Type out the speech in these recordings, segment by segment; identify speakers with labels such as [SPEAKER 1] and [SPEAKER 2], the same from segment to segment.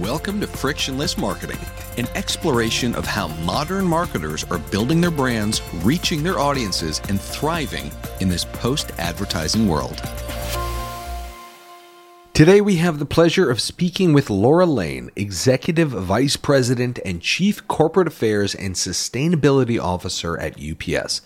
[SPEAKER 1] Welcome to Frictionless Marketing, an exploration of how modern marketers are building their brands, reaching their audiences, and thriving in this post advertising world. Today, we have the pleasure of speaking with Laura Lane, Executive Vice President and Chief Corporate Affairs and Sustainability Officer at UPS.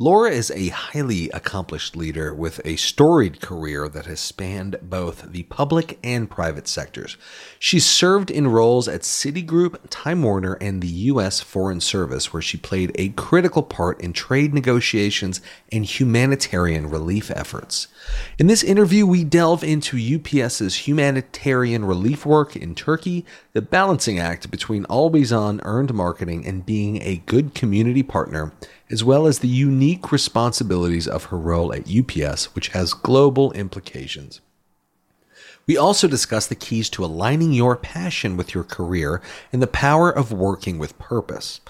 [SPEAKER 1] Laura is a highly accomplished leader with a storied career that has spanned both the public and private sectors. She's served in roles at Citigroup, Time Warner, and the U.S. Foreign Service, where she played a critical part in trade negotiations and humanitarian relief efforts. In this interview, we delve into UPS's humanitarian relief work in Turkey, the balancing act between always on earned marketing and being a good community partner as well as the unique responsibilities of her role at UPS, which has global implications. We also discuss the keys to aligning your passion with your career and the power of working with purpose.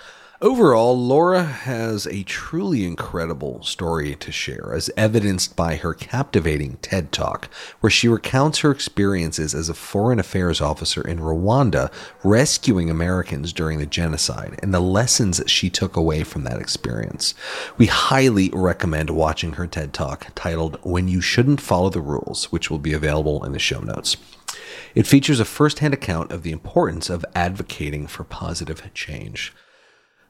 [SPEAKER 1] Overall, Laura has a truly incredible story to share, as evidenced by her captivating TED Talk, where she recounts her experiences as a foreign affairs officer in Rwanda, rescuing Americans during the genocide, and the lessons that she took away from that experience. We highly recommend watching her TED Talk titled When You Shouldn't Follow the Rules, which will be available in the show notes. It features a firsthand account of the importance of advocating for positive change.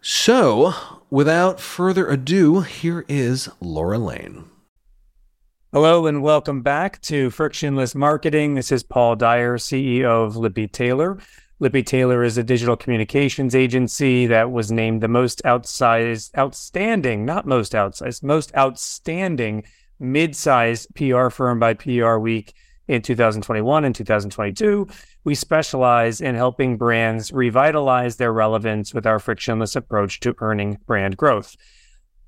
[SPEAKER 1] So, without further ado, here is Laura Lane.
[SPEAKER 2] Hello and welcome back to Frictionless Marketing. This is Paul Dyer, CEO of Lippe Taylor. Lippe Taylor is a digital communications agency that was named the most outsized, outstanding, not most outsized, most outstanding mid-sized PR firm by PR Week in 2021 and 2022. We specialize in helping brands revitalize their relevance with our frictionless approach to earning brand growth.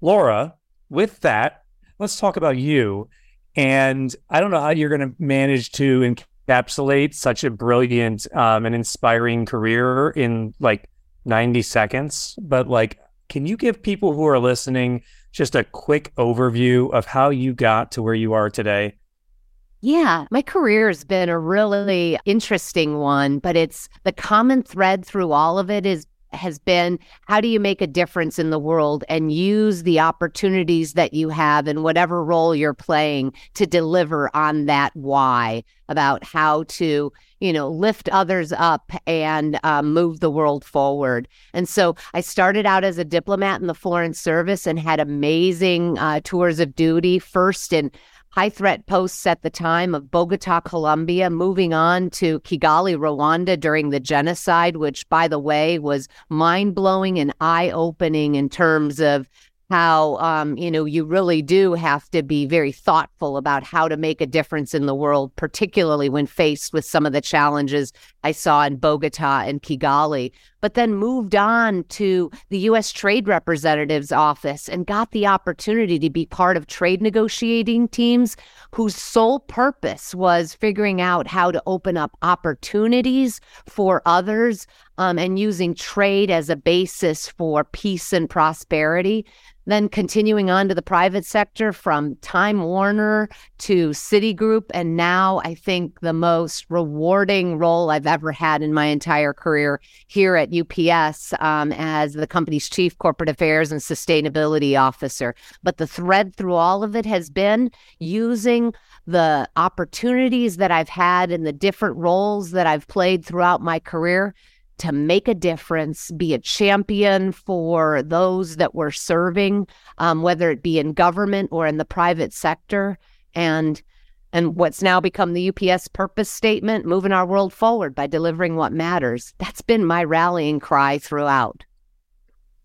[SPEAKER 2] Laura, with that, let's talk about you. And I don't know how you're going to manage to encapsulate such a brilliant um, and inspiring career in like 90 seconds, but like, can you give people who are listening just a quick overview of how you got to where you are today?
[SPEAKER 3] Yeah, my career has been a really interesting one, but it's the common thread through all of it is has been how do you make a difference in the world and use the opportunities that you have in whatever role you're playing to deliver on that why about how to you know lift others up and um, move the world forward. And so i started out as a diplomat in the foreign service and had amazing uh, tours of duty first in high threat posts at the time of Bogota, Colombia, moving on to Kigali, Rwanda during the genocide, which, by the way, was mind blowing and eye opening in terms of how um, you know you really do have to be very thoughtful about how to make a difference in the world, particularly when faced with some of the challenges I saw in Bogota and Kigali. But then moved on to the U.S. Trade Representative's office and got the opportunity to be part of trade negotiating teams whose sole purpose was figuring out how to open up opportunities for others um, and using trade as a basis for peace and prosperity. Then continuing on to the private sector from Time Warner to Citigroup. And now I think the most rewarding role I've ever had in my entire career here at UPS um, as the company's chief corporate affairs and sustainability officer. But the thread through all of it has been using the opportunities that I've had in the different roles that I've played throughout my career to make a difference, be a champion for those that we're serving, um, whether it be in government or in the private sector, and and what's now become the UPS purpose statement, moving our world forward by delivering what matters. That's been my rallying cry throughout.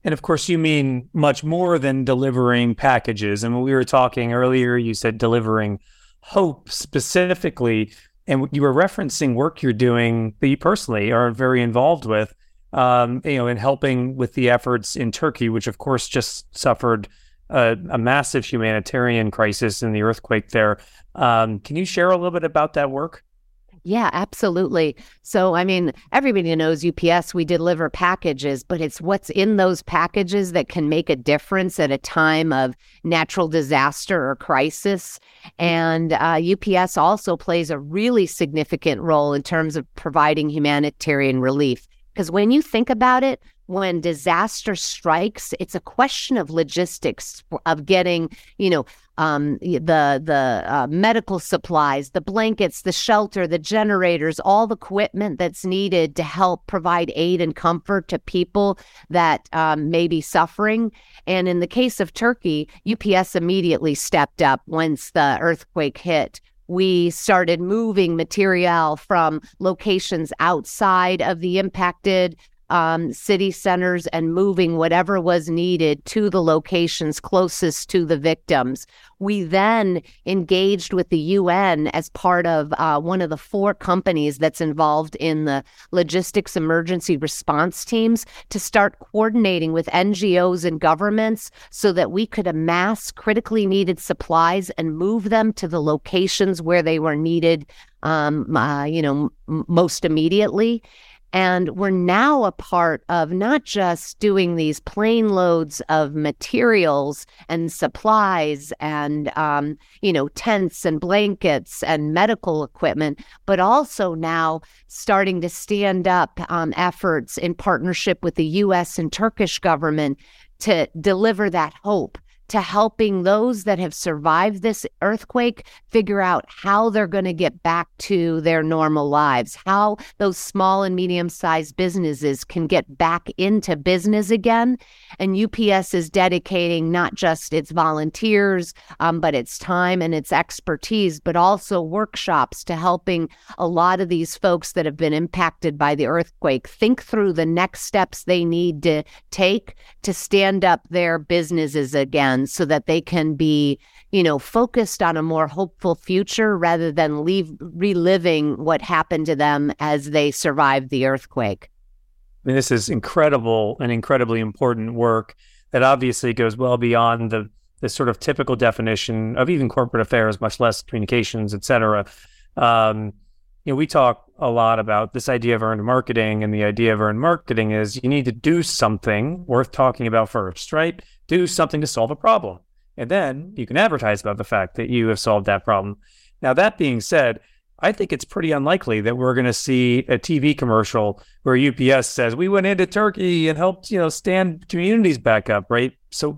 [SPEAKER 2] And of course, you mean much more than delivering packages. And when we were talking earlier, you said delivering hope specifically and you were referencing work you're doing that you personally are very involved with, um, you know, in helping with the efforts in Turkey, which of course just suffered a, a massive humanitarian crisis in the earthquake there. Um, can you share a little bit about that work?
[SPEAKER 3] Yeah, absolutely. So, I mean, everybody knows UPS, we deliver packages, but it's what's in those packages that can make a difference at a time of natural disaster or crisis. And uh, UPS also plays a really significant role in terms of providing humanitarian relief. Because when you think about it, when disaster strikes, it's a question of logistics of getting, you know, um, the the uh, medical supplies, the blankets, the shelter, the generators, all the equipment that's needed to help provide aid and comfort to people that um, may be suffering. And in the case of Turkey, UPS immediately stepped up once the earthquake hit we started moving material from locations outside of the impacted um, city centers and moving whatever was needed to the locations closest to the victims. We then engaged with the UN as part of uh, one of the four companies that's involved in the logistics emergency response teams to start coordinating with NGOs and governments so that we could amass critically needed supplies and move them to the locations where they were needed um, uh, you know, m- most immediately. And we're now a part of not just doing these plane loads of materials and supplies and, um, you know, tents and blankets and medical equipment, but also now starting to stand up um, efforts in partnership with the US and Turkish government to deliver that hope to helping those that have survived this earthquake figure out how they're going to get back to their normal lives, how those small and medium sized businesses can get back into business again. And UPS is dedicating not just its volunteers, um, but its time and its expertise, but also workshops to helping a lot of these folks that have been impacted by the earthquake think through the next steps they need to take to stand up their businesses again so that they can be, you know, focused on a more hopeful future rather than leave reliving what happened to them as they survived the earthquake.
[SPEAKER 2] I mean, this is incredible and incredibly important work that obviously goes well beyond the sort of typical definition of even corporate affairs, much less communications, et cetera. Um, you know, we talk a lot about this idea of earned marketing, and the idea of earned marketing is you need to do something worth talking about first, right? Do something to solve a problem. And then you can advertise about the fact that you have solved that problem. Now, that being said, I think it's pretty unlikely that we're going to see a TV commercial where UPS says we went into Turkey and helped, you know, stand communities back up, right? So,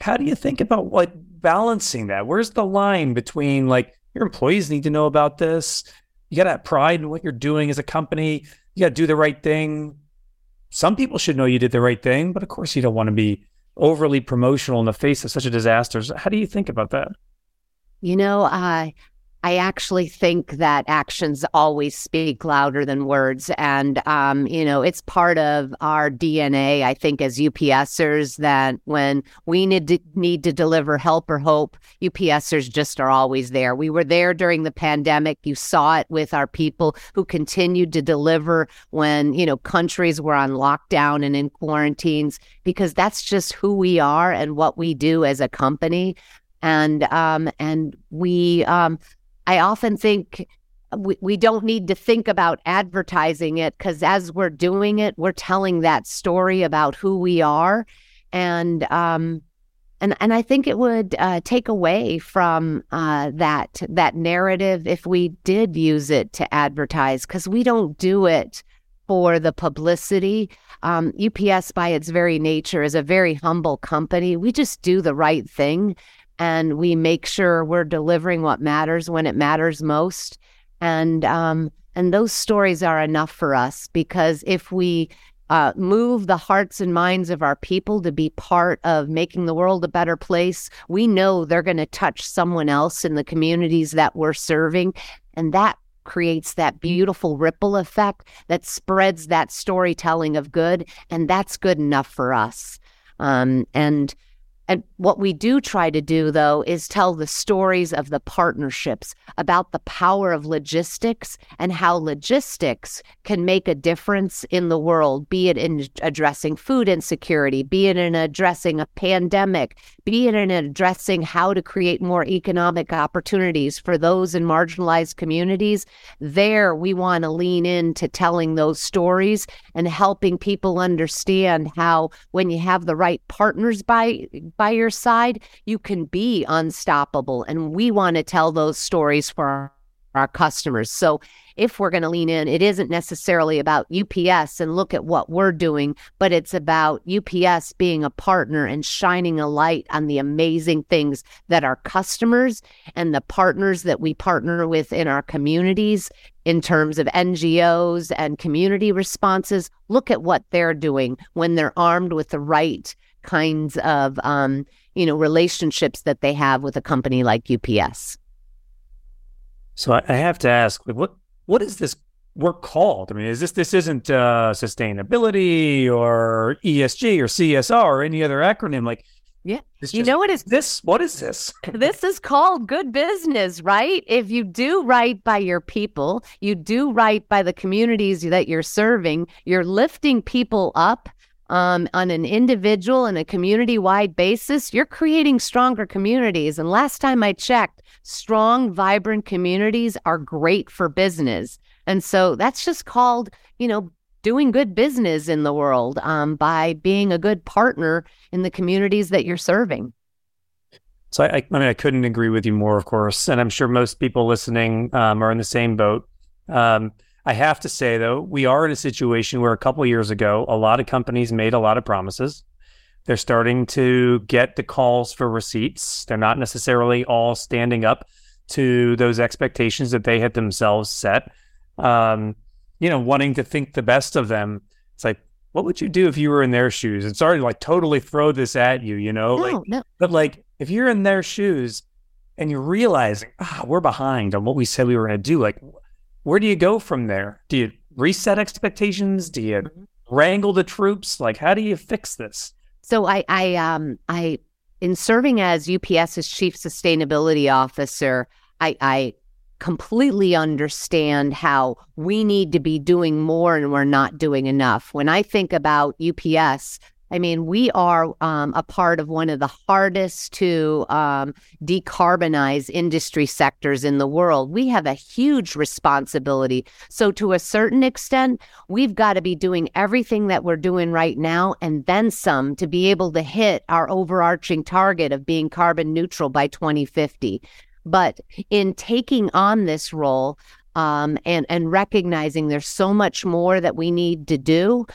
[SPEAKER 2] how do you think about what balancing that? Where's the line between like your employees need to know about this? You got to have pride in what you're doing as a company. You got to do the right thing. Some people should know you did the right thing, but of course, you don't want to be overly promotional in the face of such a disaster. How do you think about that?
[SPEAKER 3] You know, I I actually think that actions always speak louder than words. And, um, you know, it's part of our DNA, I think, as UPSers that when we need to, need to deliver help or hope, UPSers just are always there. We were there during the pandemic. You saw it with our people who continued to deliver when, you know, countries were on lockdown and in quarantines, because that's just who we are and what we do as a company and um, and we um, I often think we, we don't need to think about advertising it because as we're doing it, we're telling that story about who we are. And, um, and, and I think it would uh, take away from uh, that that narrative if we did use it to advertise because we don't do it for the publicity. Um, UPS, by its very nature, is a very humble company. We just do the right thing and we make sure we're delivering what matters when it matters most. And um, and those stories are enough for us because if we uh, move the hearts and minds of our people to be part of making the world a better place, we know they're going to touch someone else in the communities that we're serving, and that creates that beautiful ripple effect that spreads that storytelling of good, and that's good enough for us. Um, and And what we do try to do, though, is tell the stories of the partnerships about the power of logistics and how logistics can make a difference in the world, be it in addressing food insecurity, be it in addressing a pandemic, be it in addressing how to create more economic opportunities for those in marginalized communities. There, we want to lean into telling those stories and helping people understand how, when you have the right partners by by your side, you can be unstoppable. And we want to tell those stories for our, our customers. So if we're going to lean in, it isn't necessarily about UPS and look at what we're doing, but it's about UPS being a partner and shining a light on the amazing things that our customers and the partners that we partner with in our communities in terms of NGOs and community responses. Look at what they're doing when they're armed with the right kinds of um, you know relationships that they have with a company like UPS.
[SPEAKER 2] So I have to ask, what what is this work called? I mean, is this this isn't uh, sustainability or ESG or CSR or any other acronym? Like,
[SPEAKER 3] yeah, you know what is
[SPEAKER 2] this? What is this?
[SPEAKER 3] this is called good business, right? If you do right by your people, you do right by the communities that you're serving, you're lifting people up um, on an individual and a community wide basis, you're creating stronger communities. And last time I checked, strong, vibrant communities are great for business. And so that's just called, you know, doing good business in the world um, by being a good partner in the communities that you're serving.
[SPEAKER 2] So I, I, mean, I couldn't agree with you more, of course, and I'm sure most people listening um, are in the same boat. Um, I have to say, though, we are in a situation where a couple years ago, a lot of companies made a lot of promises. They're starting to get the calls for receipts. They're not necessarily all standing up to those expectations that they had themselves set. Um, you know, wanting to think the best of them. It's like, what would you do if you were in their shoes? And sorry to like totally throw this at you, you know,
[SPEAKER 3] no,
[SPEAKER 2] like,
[SPEAKER 3] no.
[SPEAKER 2] but like if you're in their shoes and you're realizing, ah, we're behind on what we said we were going to do, like, where do you go from there? Do you reset expectations? Do you mm-hmm. wrangle the troops? Like, how do you fix this?
[SPEAKER 3] So I, I, um, I, in serving as UPS's chief sustainability officer, I, I completely understand how we need to be doing more and we're not doing enough. When I think about UPS, I mean, we are um, a part of one of the hardest to um, decarbonize industry sectors in the world. We have a huge responsibility. So, to a certain extent, we've got to be doing everything that we're doing right now and then some to be able to hit our overarching target of being carbon neutral by 2050. But in taking on this role, um, and and recognizing there's so much more that we need to do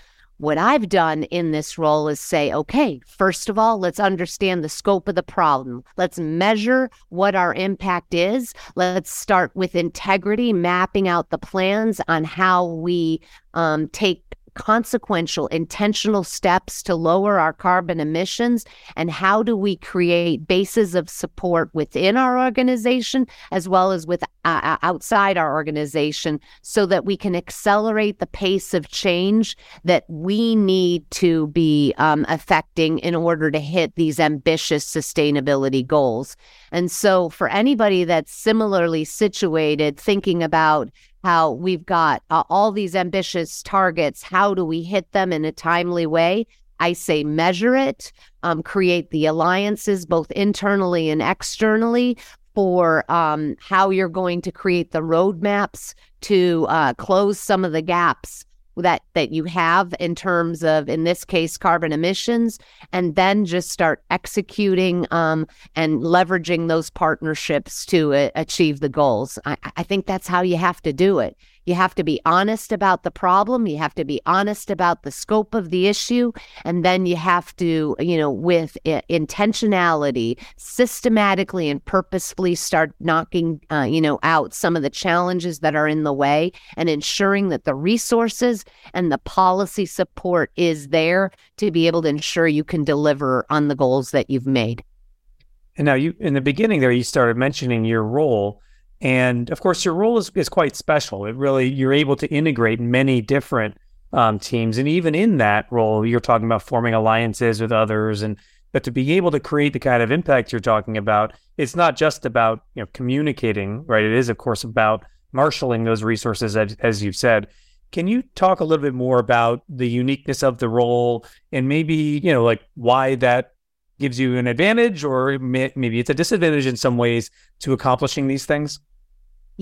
[SPEAKER 3] what I've done in this role is say, okay, first of all, let's understand the scope of the problem. Let's measure what our impact is. Let's start with integrity, mapping out the plans on how we um, take consequential, intentional steps to lower our carbon emissions? And how do we create bases of support within our organization as well as with uh, outside our organization so that we can accelerate the pace of change that we need to be um, affecting in order to hit these ambitious sustainability goals? And so, for anybody that's similarly situated, thinking about how we've got uh, all these ambitious targets. How do we hit them in a timely way? I say measure it, um, create the alliances both internally and externally for um, how you're going to create the roadmaps to uh, close some of the gaps that that you have in terms of in this case carbon emissions and then just start executing um, and leveraging those partnerships to uh, achieve the goals. I, I think that's how you have to do it you have to be honest about the problem. You have to be honest about the scope of the issue. And then you have to, you know, with intentionality, systematically and purposefully start knocking, uh, you know, out some of the challenges that are in the way and ensuring that the resources and the policy support is there to be able to ensure you can deliver on the goals that you've made.
[SPEAKER 2] And now you, in the beginning there, you started mentioning your role and of course, your role is, is quite special. It really, you're able to integrate many different um, teams. And even in that role, you're talking about forming alliances with others and But to be able to create the kind of impact you're talking about, it's not just about you know communicating, right? It is, of course, about marshaling those resources, as, as you've said. Can you talk a little bit more about the uniqueness of the role and maybe you know like why that gives you an advantage, or may, maybe it's a disadvantage in some ways to accomplishing these things?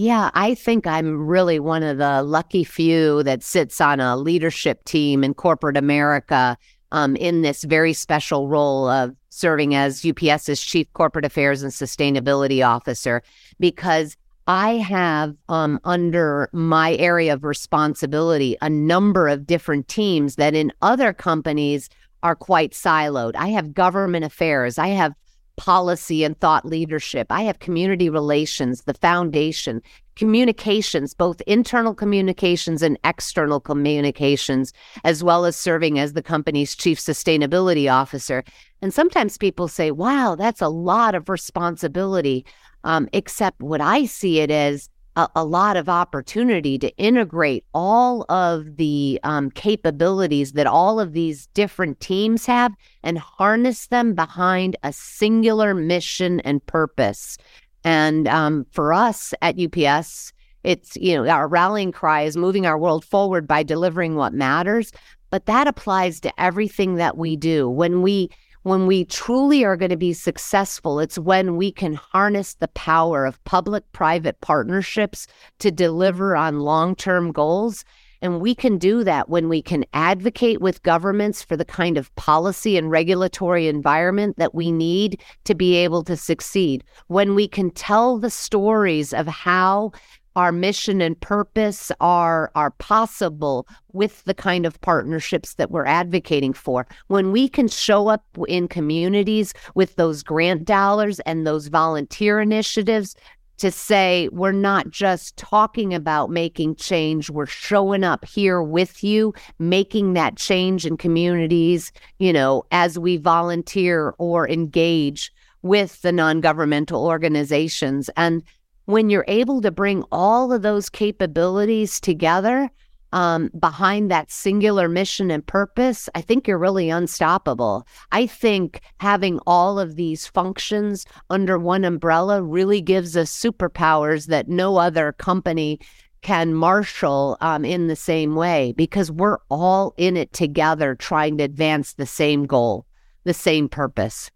[SPEAKER 3] Yeah, I think I'm really one of the lucky few that sits on a leadership team in corporate America um, in this very special role of serving as UPS's Chief Corporate Affairs and Sustainability Officer because I have um, under my area of responsibility a number of different teams that in other companies are quite siloed. I have government affairs, I have policy and thought leadership. I have community relations, the foundation, communications, both internal communications and external communications, as well as serving as the company's chief sustainability officer. And sometimes people say, wow, that's a lot of responsibility. Um, except what I see it as a, a lot of opportunity to integrate all of the um, capabilities that all of these different teams have and harness them behind a singular mission and purpose. And um, for us at UPS, it's, you know, our rallying cry is moving our world forward by delivering what matters. But that applies to everything that we do. When we when we truly are going to be successful, it's when we can harness the power of public private partnerships to deliver on long term goals. And we can do that when we can advocate with governments for the kind of policy and regulatory environment that we need to be able to succeed. When we can tell the stories of how our mission and purpose are are possible with the kind of partnerships that we're advocating for. When we can show up in communities with those grant dollars and those volunteer initiatives to say we're not just talking about making change we're showing up here with you making that change in communities you know as we volunteer or engage with the non-governmental organizations. And when you're able to bring all of those capabilities together um, behind that singular mission and purpose, I think you're really unstoppable. I think having all of these functions under one umbrella really gives us superpowers that no other company can marshal um, in the same way because we're all in it together trying to advance the same goal, the same purpose.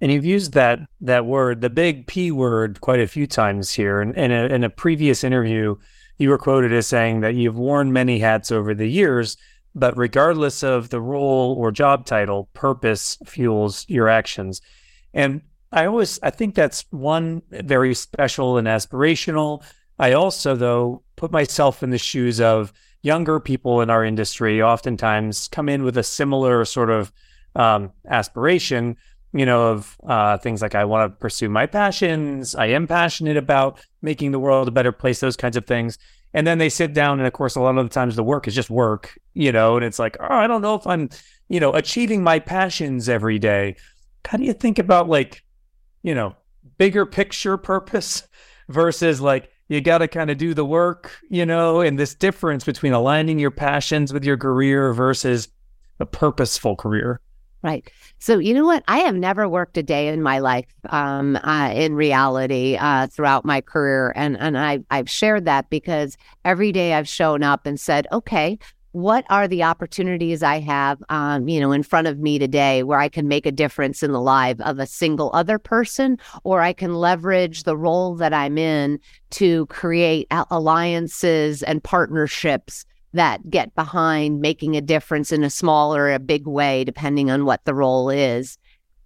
[SPEAKER 2] And you've used that that word, the big P word, quite a few times here. And in, in, in a previous interview, you were quoted as saying that you've worn many hats over the years, but regardless of the role or job title, purpose fuels your actions. And I always I think that's one very special and aspirational. I also though put myself in the shoes of younger people in our industry oftentimes come in with a similar sort of um, aspiration you know, of uh, things like I want to pursue my passions. I am passionate about making the world a better place, those kinds of things. And then they sit down, and of course, a lot of the times the work is just work, you know, and it's like, oh, I don't know if I'm, you know, achieving my passions every day. How do you think about like, you know, bigger picture purpose versus like, you got to kind of do the work, you know, and this difference between aligning your passions with your career versus a purposeful career?
[SPEAKER 3] Right. So, you know what? I have never worked a day in my life um, uh, in reality uh, throughout my career. And, and I, I've shared that because every day I've shown up and said, okay, what are the opportunities I have, um, you know, in front of me today where I can make a difference in the life of a single other person, or I can leverage the role that I'm in to create alliances and partnerships that get behind making a difference in a small or a big way, depending on what the role is.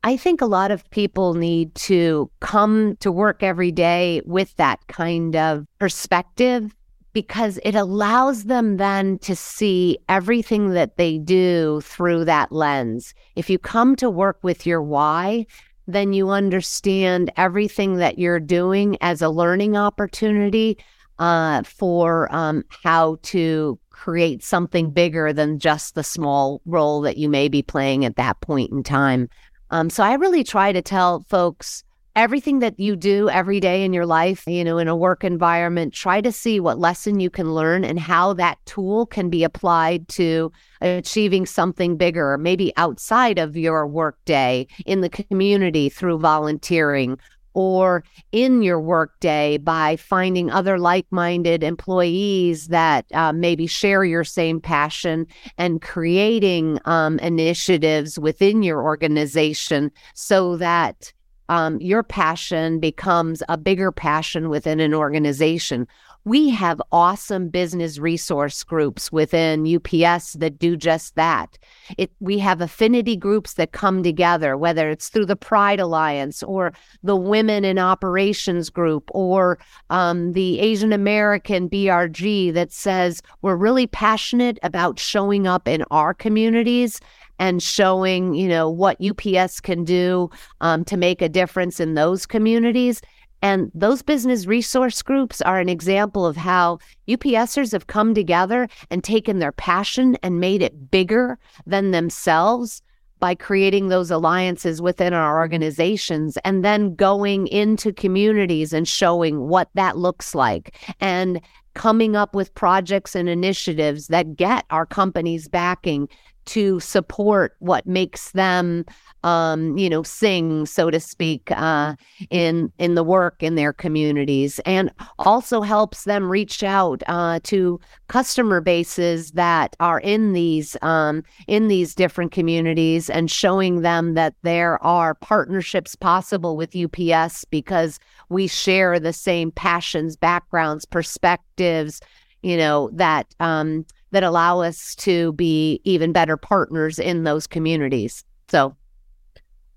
[SPEAKER 3] I think a lot of people need to come to work every day with that kind of perspective because it allows them then to see everything that they do through that lens. If you come to work with your why, then you understand everything that you're doing as a learning opportunity uh, for um, how to create something bigger than just the small role that you may be playing at that point in time. Um, so I really try to tell folks everything that you do every day in your life, you know, in a work environment, try to see what lesson you can learn and how that tool can be applied to achieving something bigger, maybe outside of your work day in the community through volunteering or in your workday by finding other like minded employees that uh, maybe share your same passion and creating um, initiatives within your organization so that um, your passion becomes a bigger passion within an organization we have awesome business resource groups within UPS that do just that. It, we have affinity groups that come together, whether it's through the Pride Alliance or the Women in Operations group or um, the Asian American BRG that says we're really passionate about showing up in our communities and showing, you know, what UPS can do um, to make a difference in those communities. And those business resource groups are an example of how UPSers have come together and taken their passion and made it bigger than themselves by creating those alliances within our organizations and then going into communities and showing what that looks like and coming up with projects and initiatives that get our companies backing to support what makes them um, you know, sing, so to speak, uh, in in the work in their communities, and also helps them reach out uh, to customer bases that are in these um, in these different communities, and showing them that there are partnerships possible with UPS because we share the same passions, backgrounds, perspectives, you know, that um, that allow us to be even better partners in those communities. So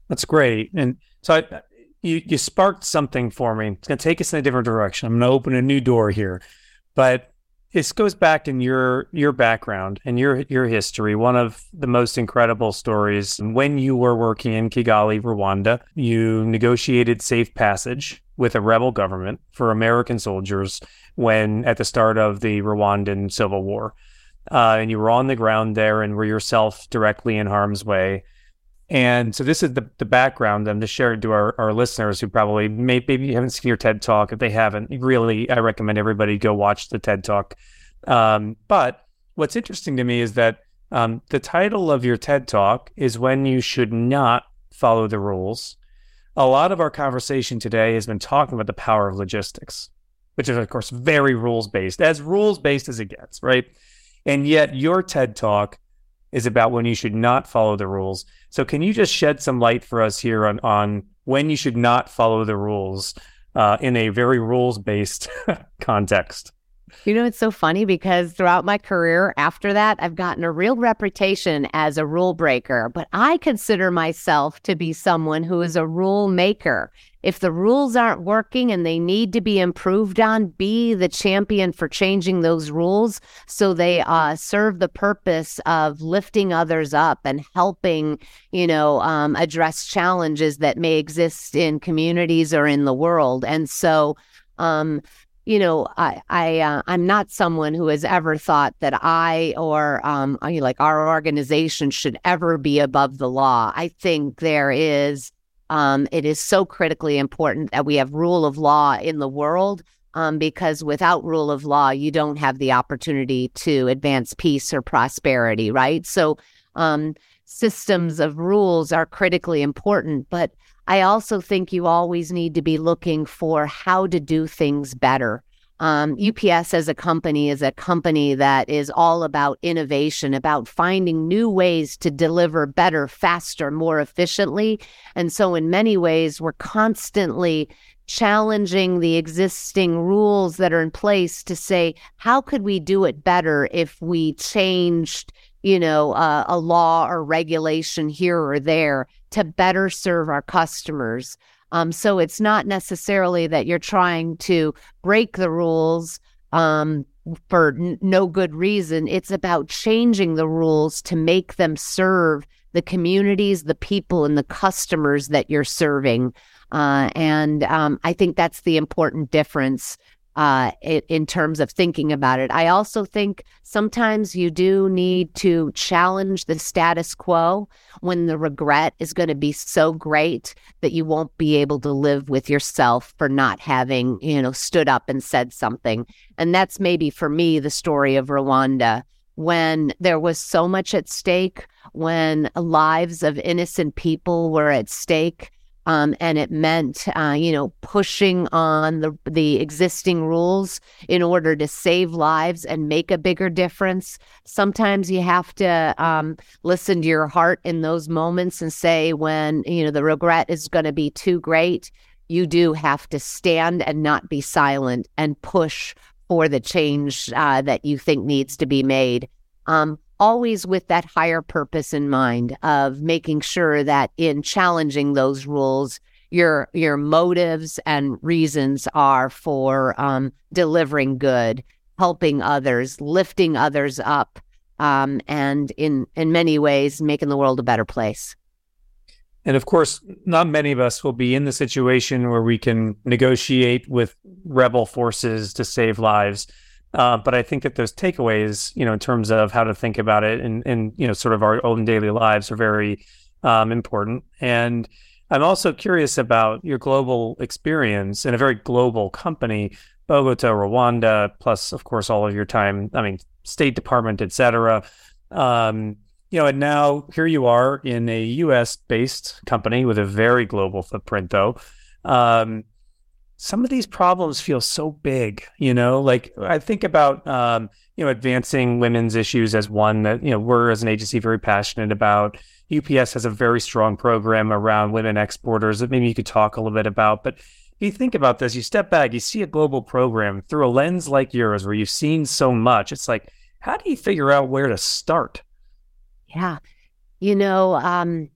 [SPEAKER 2] that's great. And so I, you you sparked something for me. It's going to take us in a different direction. I'm going to open a new door here, but this goes back in your your background and your your history. One of the most incredible stories when you were working in Kigali, Rwanda, you negotiated safe passage with a rebel government for American soldiers when at the start of the Rwandan civil war. Uh, and you were on the ground there and were yourself directly in harm's way. And so this is the, the background I'm just sharing to our, our listeners who probably may, maybe haven't seen your TED talk. If they haven't, really, I recommend everybody go watch the TED talk. Um, but what's interesting to me is that um, the title of your TED talk is When You Should Not Follow the Rules. A lot of our conversation today has been talking about the power of logistics, which is, of course, very rules based, as rules based as it gets, right? And yet your TED talk is about when you should not follow the rules. So can you just shed some light for us here on, on when you should not follow the rules uh, in a very rules based context?
[SPEAKER 3] You know, it's so funny because throughout my career after that, I've gotten a real reputation as a rule breaker, but I consider myself to be someone who is a rule maker. If the rules aren't working and they need to be improved on, be the champion for changing those rules so they uh, serve the purpose of lifting others up and helping, you know, um, address challenges that may exist in communities or in the world. And so, um, you know, I, I, uh, I'm not someone who has ever thought that I or um, like our organization should ever be above the law. I think there is um, it is so critically important that we have rule of law in the world um, because without rule of law, you don't have the opportunity to advance peace or prosperity, right? So, um, systems of rules are critically important, but I also think you always need to be looking for how to do things better. Um, UPS as a company is a company that is all about innovation, about finding new ways to deliver better, faster, more efficiently. And so, in many ways, we're constantly challenging the existing rules that are in place to say, how could we do it better if we changed, you know, uh, a law or regulation here or there to better serve our customers? Um, so it's not necessarily that you're trying to break the rules um, for n- no good reason. It's about changing the rules to make them serve the communities, the people, and the customers that you're serving. Uh, and um, I think that's the important difference uh, in, terms of thinking about it. I also think sometimes you do need to challenge the status quo when the regret is going to be so great that you won't be able to live with yourself for not having, you know, stood up and said something. And that's maybe for me the story of Rwanda when there was so much at stake, when lives of innocent people were at stake um, and it meant, uh, you know, pushing on the the existing rules in order to save lives and make a bigger difference. Sometimes you have to um, listen to your heart in those moments and say when you know the regret is going to be too great. You do have to stand and not be silent and push for the change uh, that you think needs to be made. Um, always with that higher purpose in mind of making sure that in challenging those rules your your motives and reasons are for um, delivering good helping others lifting others up um, and in in many ways making the world a better place.
[SPEAKER 2] And of course not many of us will be in the situation where we can negotiate with rebel forces to save lives uh, but I think that those takeaways, you know, in terms of how to think about it and, and you know, sort of our own daily lives are very um, important. And I'm also curious about your global experience in a very global company, Bogota, Rwanda, plus, of course, all of your time, I mean, State Department, et cetera. Um, you know, and now here you are in a US based company with a very global footprint, though. Um, some of these problems feel so big, you know, like I think about, um, you know, advancing women's issues as one that, you know, we're as an agency very passionate about. UPS has a very strong program around women exporters that maybe you could talk a little bit about. But if you think about this, you step back, you see a global program through a lens like yours where you've seen so much. It's like, how do you figure out where to start?
[SPEAKER 3] Yeah. You know, um,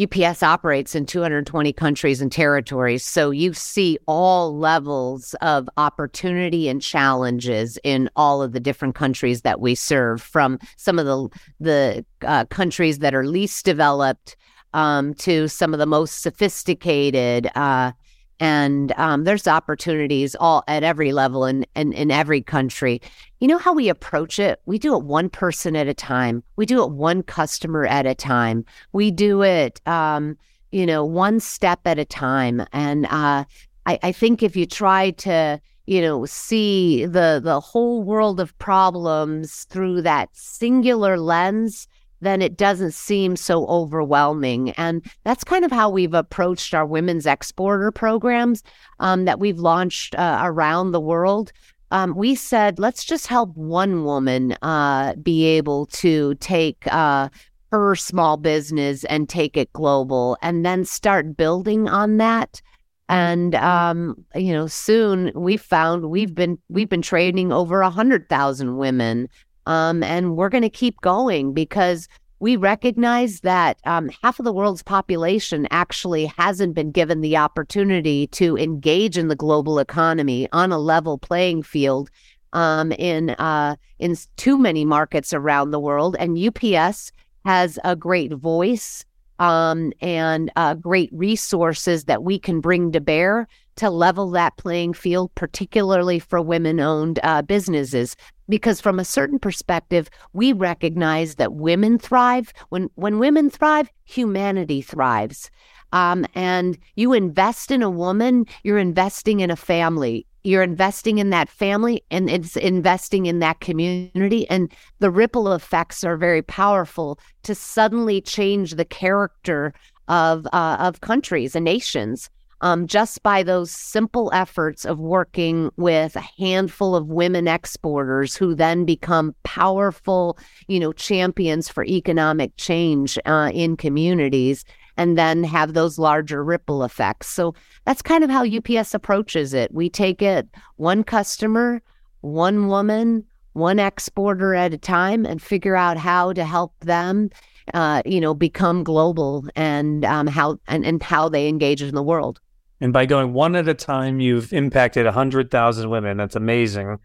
[SPEAKER 3] UPS operates in 220 countries and territories. So you see all levels of opportunity and challenges in all of the different countries that we serve, from some of the the uh, countries that are least developed um, to some of the most sophisticated. Uh, and um, there's opportunities all at every level in, in in every country. You know how we approach it? We do it one person at a time. We do it one customer at a time. We do it um, you know one step at a time. And uh, I, I think if you try to you know see the the whole world of problems through that singular lens then it doesn't seem so overwhelming. And that's kind of how we've approached our women's exporter programs um, that we've launched uh, around the world. Um, we said, let's just help one woman uh, be able to take uh, her small business and take it global and then start building on that and um, you know soon we found we've been we've been training over a hundred thousand women um, and we're going to keep going because we recognize that um, half of the world's population actually hasn't been given the opportunity to engage in the global economy on a level playing field um, in uh, in too many markets around the world. And UPS has a great voice um, and uh, great resources that we can bring to bear to level that playing field, particularly for women owned uh, businesses. Because from a certain perspective, we recognize that women thrive. When, when women thrive, humanity thrives. Um, and you invest in a woman, you're investing in a family. You're investing in that family and it's investing in that community. And the ripple effects are very powerful to suddenly change the character of uh, of countries and nations um, just by those simple efforts of working with a handful of women exporters who then become powerful, you know, champions for economic change uh, in communities and then have those larger ripple effects. So that's kind of how UPS approaches it. We take it one customer, one woman, one exporter at a time and figure out how to help them uh, you know, become global and um, how and, and how they engage in the world.
[SPEAKER 2] And by going one at a time, you've impacted 100,000 women. That's amazing.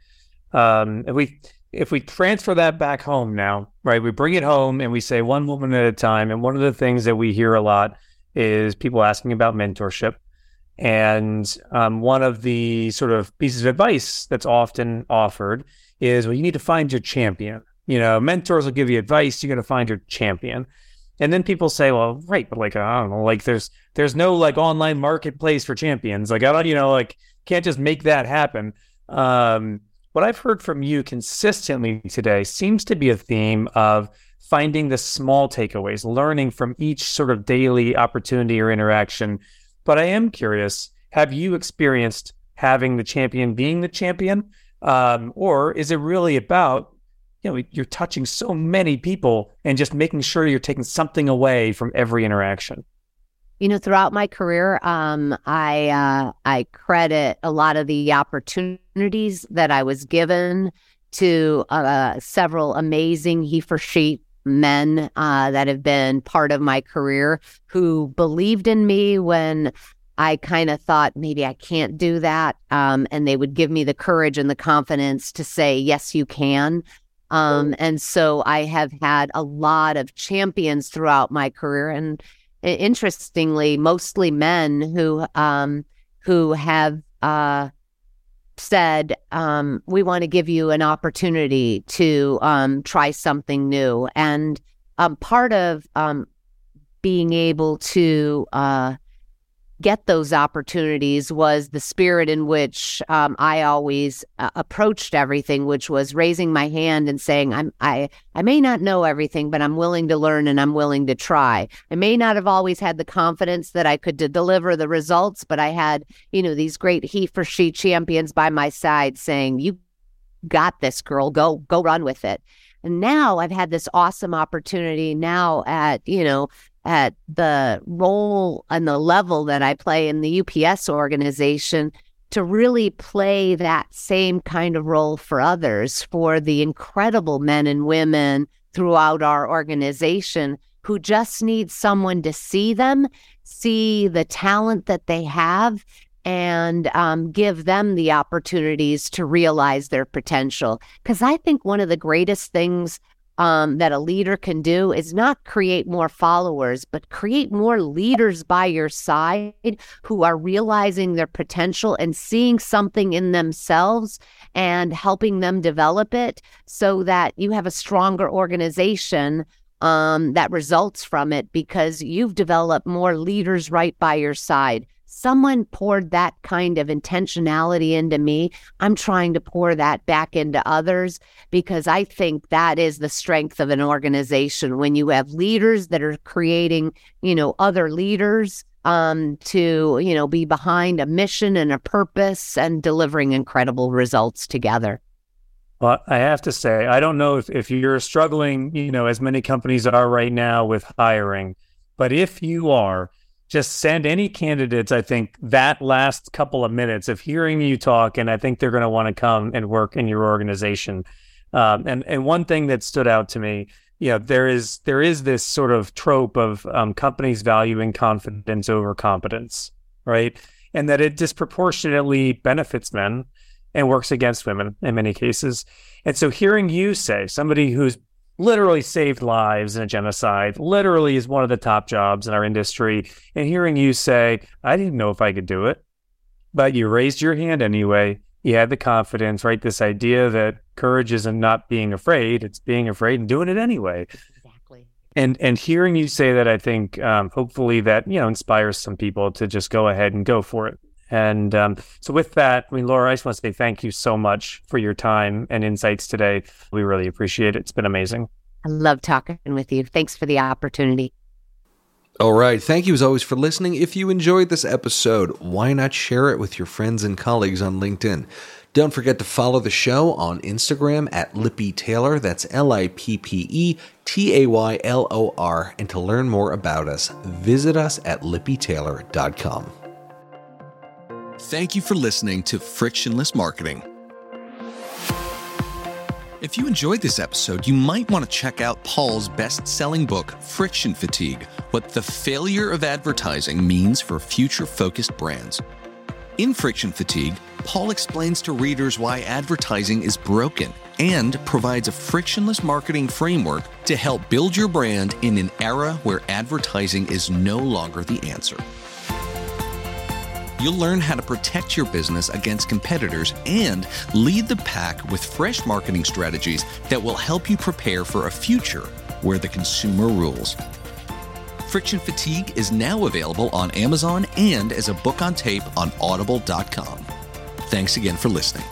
[SPEAKER 2] Um, if we if we transfer that back home now, right? We bring it home and we say one woman at a time. And one of the things that we hear a lot is people asking about mentorship. And um, one of the sort of pieces of advice that's often offered is, well, you need to find your champion. You know, mentors will give you advice. You got to find your champion. And then people say, well, right, but like, I don't know, like there's, there's no like online marketplace for champions. Like, I don't, you know, like can't just make that happen. Um, what I've heard from you consistently today seems to be a theme of finding the small takeaways, learning from each sort of daily opportunity or interaction. But I am curious have you experienced having the champion being the champion? Um, or is it really about, you know, you're touching so many people and just making sure you're taking something away from every interaction?
[SPEAKER 3] you know throughout my career um, i uh, i credit a lot of the opportunities that i was given to uh, several amazing he for she men uh, that have been part of my career who believed in me when I kind of thought maybe I can't do that. Um, and they would give me the courage and the confidence to say, yes, you can. Um, and so I have had a lot of champions throughout my career. And interestingly, mostly men who um, who have uh, said, um, "We want to give you an opportunity to um, try something new." And um, part of um, being able to uh, get those opportunities was the spirit in which um, I always uh, approached everything, which was raising my hand and saying, "I'm I I may not know everything, but I'm willing to learn and I'm willing to try." I may not have always had the confidence that I could deliver the results, but I had you know these great he for she champions by my side saying, "You got this, girl. Go go run with it." And now I've had this awesome opportunity now at, you know, at the role and the level that I play in the UPS organization to really play that same kind of role for others, for the incredible men and women throughout our organization who just need someone to see them, see the talent that they have, and um, give them the opportunities to realize their potential. Because I think one of the greatest things um, that a leader can do is not create more followers, but create more leaders by your side who are realizing their potential and seeing something in themselves and helping them develop it so that you have a stronger organization um, that results from it because you've developed more leaders right by your side someone poured that kind of intentionality into me. I'm trying to pour that back into others because I think that is the strength of an organization when you have leaders that are creating, you know, other leaders um, to, you know, be behind a mission and a purpose and delivering incredible results together.
[SPEAKER 2] Well, I have to say, I don't know if, if you're struggling, you know, as many companies are right now with hiring, but if you are, just send any candidates, I think, that last couple of minutes of hearing you talk, and I think they're going to want to come and work in your organization. Um, and and one thing that stood out to me, you know, there is there is this sort of trope of um, companies valuing confidence over competence, right? And that it disproportionately benefits men and works against women in many cases. And so hearing you say, somebody who's literally saved lives in a genocide, literally is one of the top jobs in our industry. And hearing you say, I didn't know if I could do it, but you raised your hand anyway. You had the confidence, right? This idea that courage isn't not being afraid, it's being afraid and doing it anyway. Exactly. And and hearing you say that, I think um, hopefully that you know inspires some people to just go ahead and go for it. And um, so, with that, I mean, Laura, I just want to say thank you so much for your time and insights today. We really appreciate it. It's been amazing.
[SPEAKER 3] I love talking with you. Thanks for the opportunity.
[SPEAKER 1] All right. Thank you as always for listening. If you enjoyed this episode, why not share it with your friends and colleagues on LinkedIn? Don't forget to follow the show on Instagram at Lippe Taylor. That's L I P P E T A Y L O R. And to learn more about us, visit us at lippetaylor.com.
[SPEAKER 4] Thank you for listening to Frictionless Marketing. If you enjoyed this episode, you might want to check out Paul's best selling book, Friction Fatigue What the Failure of Advertising Means for Future Focused Brands. In Friction Fatigue, Paul explains to readers why advertising is broken and provides a frictionless marketing framework to help build your brand in an era where advertising is no longer the answer.
[SPEAKER 1] You'll learn how to protect your business against competitors and lead the pack with fresh marketing strategies that will help you prepare for a future where the consumer rules. Friction Fatigue is now available on Amazon and as a book on tape on audible.com. Thanks again for listening.